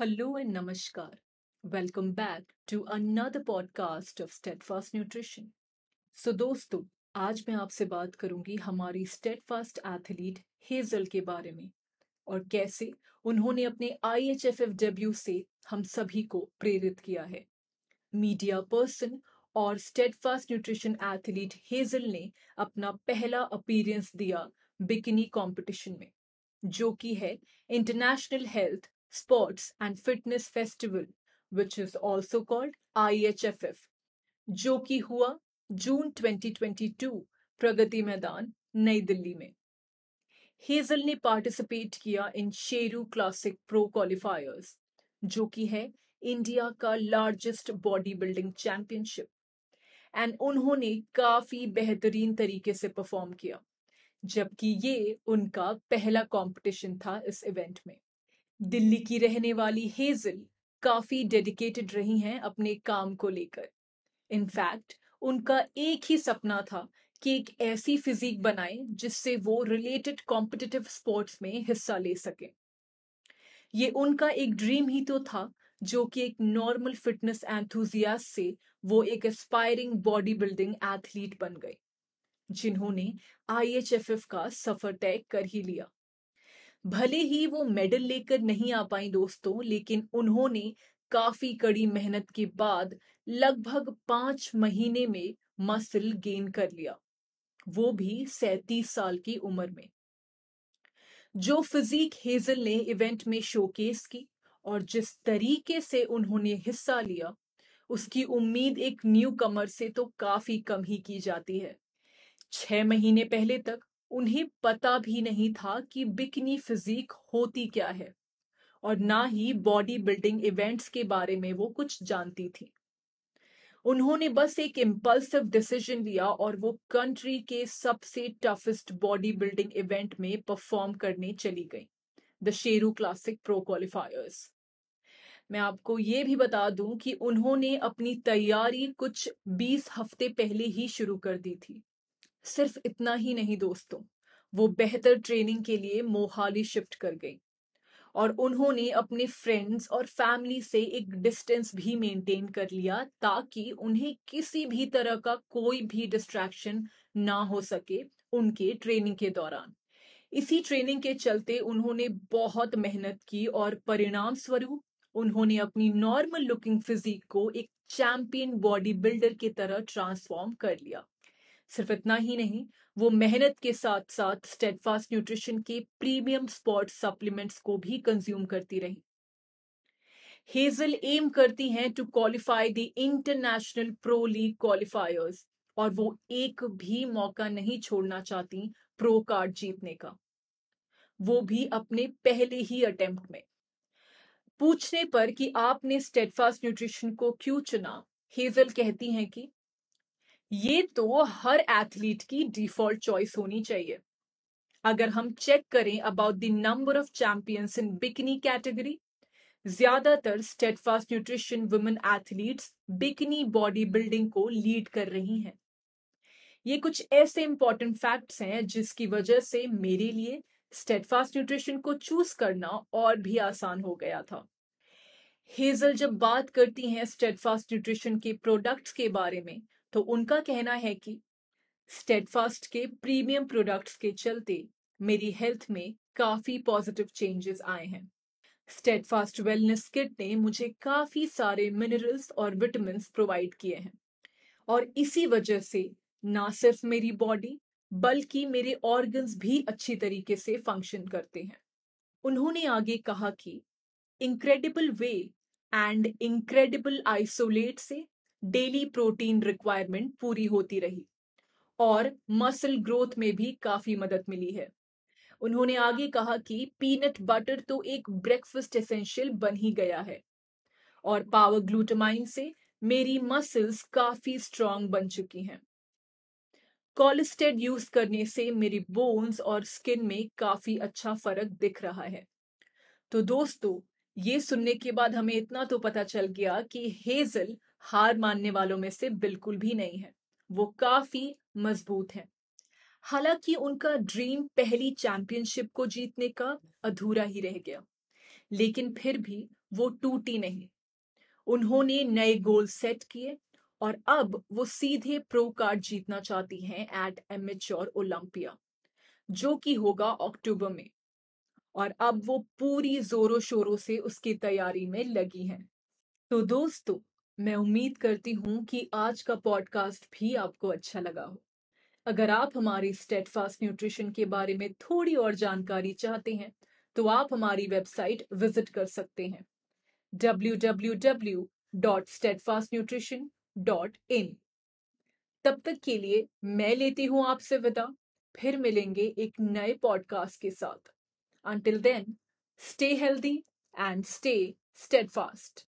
Hello and namaskar. Welcome back to another podcast of Steadfast Nutrition. So दोस्तों, आज मैं आपसे बात करूँगी हमारी स्टेडफास्ट एथलीट हेजल के बारे में और कैसे उन्होंने अपने I H F F W से हम सभी को प्रेरित किया है मीडिया पर्सन और स्टेडफास्ट न्यूट्रिशन एथलीट हेजल ने अपना पहला अपीयरेंस दिया बिकिनी कंपटीशन में, जो कि है international health sports and fitness festival which is also called IHFF जो कि हुआ जून 2022 प्रगति मैदान नई दिल्ली में हेजल ने पार्टिसिपेट किया in Sheru classic pro qualifiers जो कि है इंडिया का largest body building championship and उन्होंने काफ़ी बेहतरीन तरीके से परफॉर्म किया जबकि ये उनका पहला कंपटीशन था इस इवेंट में दिल्ली की रहने वाली हेजल काफ़ी डेडिकेटेड रही हैं अपने काम को लेकर। इनफैक्ट उनका एक ही सपना था कि एक ऐसी फिजिक बनाए जिससे वो रिलेटेड कॉम्पिटिटिव स्पोर्ट्स में हिस्सा ले सके। ये उनका एक ड्रीम ही तो था, जो कि एक नॉर्मल फिटनेस एंथुजियास्ट से वो एक एस्पायरिंग बॉडी बिल्डिंग एथलीट बन गए, जिन्होंने आईएचएफएफ का सफ़र तय कर ही लिया। भले ही वो मेडल लेकर नहीं आ पाई दोस्तों, लेकिन उन्होंने काफ़ी कड़ी मेहनत के बाद लगभग पाँच महीने में मसल गेन कर लिया। वो भी सैतीस साल की उम्र में। जो फिजिक हेजल ने इवेंट में शोकेस की और जिस तरीके से उन्होंने हिस्सा लिया, उसकी उम्मीद एक न्यू कमर से तो काफ़ी कम ही की जाती है। छह महीने पहले तक उन्हें पता भी नहीं था कि बिकनी फिजिक होती क्या है, और ना ही बॉडी बिल्डिंग इवेंट्स के बारे में वो कुछ जानती थी। उन्होंने बस एक इम्पल्सिव डिसीज़न लिया और वो कंट्री के सबसे टफेस्ट बॉडी बिल्डिंग इवेंट में परफॉर्म करने चली गई the Sheru classic pro qualifiers मैं आपको ये भी बता दूँ कि उन्होंने अपनी तैयारी कुछ 20 हफ़्ते पहले ही शुरू कर दी थी। सिर्फ़ इतना ही नहीं दोस्तों, वो बेहतर ट्रेनिंग के लिए मोहाली शिफ्ट कर गई। और उन्होंने अपने फ्रेंड्स और फैमिली से एक डिस्टेंस भी मेंटेन कर लिया ताकि उन्हें किसी भी तरह का कोई भी डिस्ट्रैक्शन ना हो सके उनके ट्रेनिंग के दौरान। इसी ट्रेनिंग के चलते उन्होंने बहुत मेहनत की और परिणाम स्वरूप उन्होंने अपनी नॉर्मल लुकिंग फिजिक को एक चैंपियन बॉडी बिल्डर की तरह ट्रांसफॉर्म कर लिया। सिर्फ़ इतना ही नहीं, वो मेहनत के साथ साथ स्टेडफास्ट न्यूट्रिशन के प्रीमियम स्पॉट सप्लीमेंट्स को भी कंज्यूम करती रही। हेजल एम करती हैं to qualify the international pro league qualifiers और वो एक भी मौका नहीं छोड़ना चाहती प्रो कार्ड जीतने का। वो भी अपने पहले ही अटेम्प्ट में। पूछने पर कि आपने स्टेडफास्ट न्यूट्रिशन को क्यों चुना? हेजल कहती हैं कि ये तो हर एथलीट की डिफ़ॉल्ट चॉइस होनी चाहिए। अगर हम चेक करें about the number of champions in bikini category ज़्यादातर steadfast nutrition women athletes bikini bodybuilding को लीड कर रही हैं। ये कुछ ऐसे इंपॉर्टेंट फैक्ट्स हैं जिसकी वजह से मेरे लिए स्टेडफास्ट न्यूट्रिशन को चूज़ करना और भी आसान हो गया था। हेजल जब बात करती हैं स्टेडफास्ट न्यूट्रिशन के प्रोडक्ट्स के बारे में तो उनका कहना है कि स्टेडफास्ट के प्रीमियम प्रोडक्ट्स के चलते मेरी हेल्थ में काफ़ी पॉजिटिव चेंजेस आए हैं। स्टेडफास्ट वेलनेस किट ने मुझे काफ़ी सारे मिनरल्स और विटामिन प्रोवाइड किए हैं। और इसी वजह से ना सिर्फ़ मेरी बॉडी बल्कि मेरे ऑर्गन्स भी अच्छी तरीके से फ़ंक्शन करते हैं। उन्होंने आगे कहा कि incredible whey and incredible isolate से डेली प्रोटीन रिक्वायरमेंट पूरी होती रही और मसल ग्रोथ में भी काफ़ी मदद मिली है। उन्होंने आगे कहा कि पीनट बटर तो एक ब्रेकफास्ट एसेंशियल बन ही गया है और पावर ग्लूटामाइन से मेरी मसल्स काफ़ी स्ट्रांग बन चुकी हैं। कोलेस्टेड यूज़ करने से मेरी बोन्स और स्किन में काफ़ी अच्छा फ़र्क दिख रहा है। तो दोस्तों, ये सुनने के बाद हमें इतना तो पता चल गया कि हेजल हार मानने वालों में से बिल्कुल भी नहीं है। वो काफ़ी मज़बूत है। हालाँकि उनका ड्रीम पहली चैंपियनशिप को जीतने का अधूरा ही रह गया। लेकिन फिर भी वो टूटी नहीं। उन्होंने नए गोल सेट किए और अब वो सीधे प्रो कार्ड जीतना चाहती हैं एट एमेच्योर ओलंपिया, जो कि होगा अक्टूबर में। और अब वो पूरी जोरों शोरों से उसकी तैयारी में लगी हैं। तो दोस्तों मैं उम्मीद करती हूँ कि आज का पॉडकास्ट भी आपको अच्छा लगा हो। अगर आप हमारी स्टेटफास्ट न्यूट्रिशन के बारे में थोड़ी और जानकारी चाहते हैं तो आप हमारी वेबसाइट विज़िट कर सकते हैं। www.steadfastnutrition.in तब तक के लिए मैं लेती हूँ आपसे विदा, फिर मिलेंगे एक नए पॉडकास्ट के साथ। Until then stay healthy and stay steadfast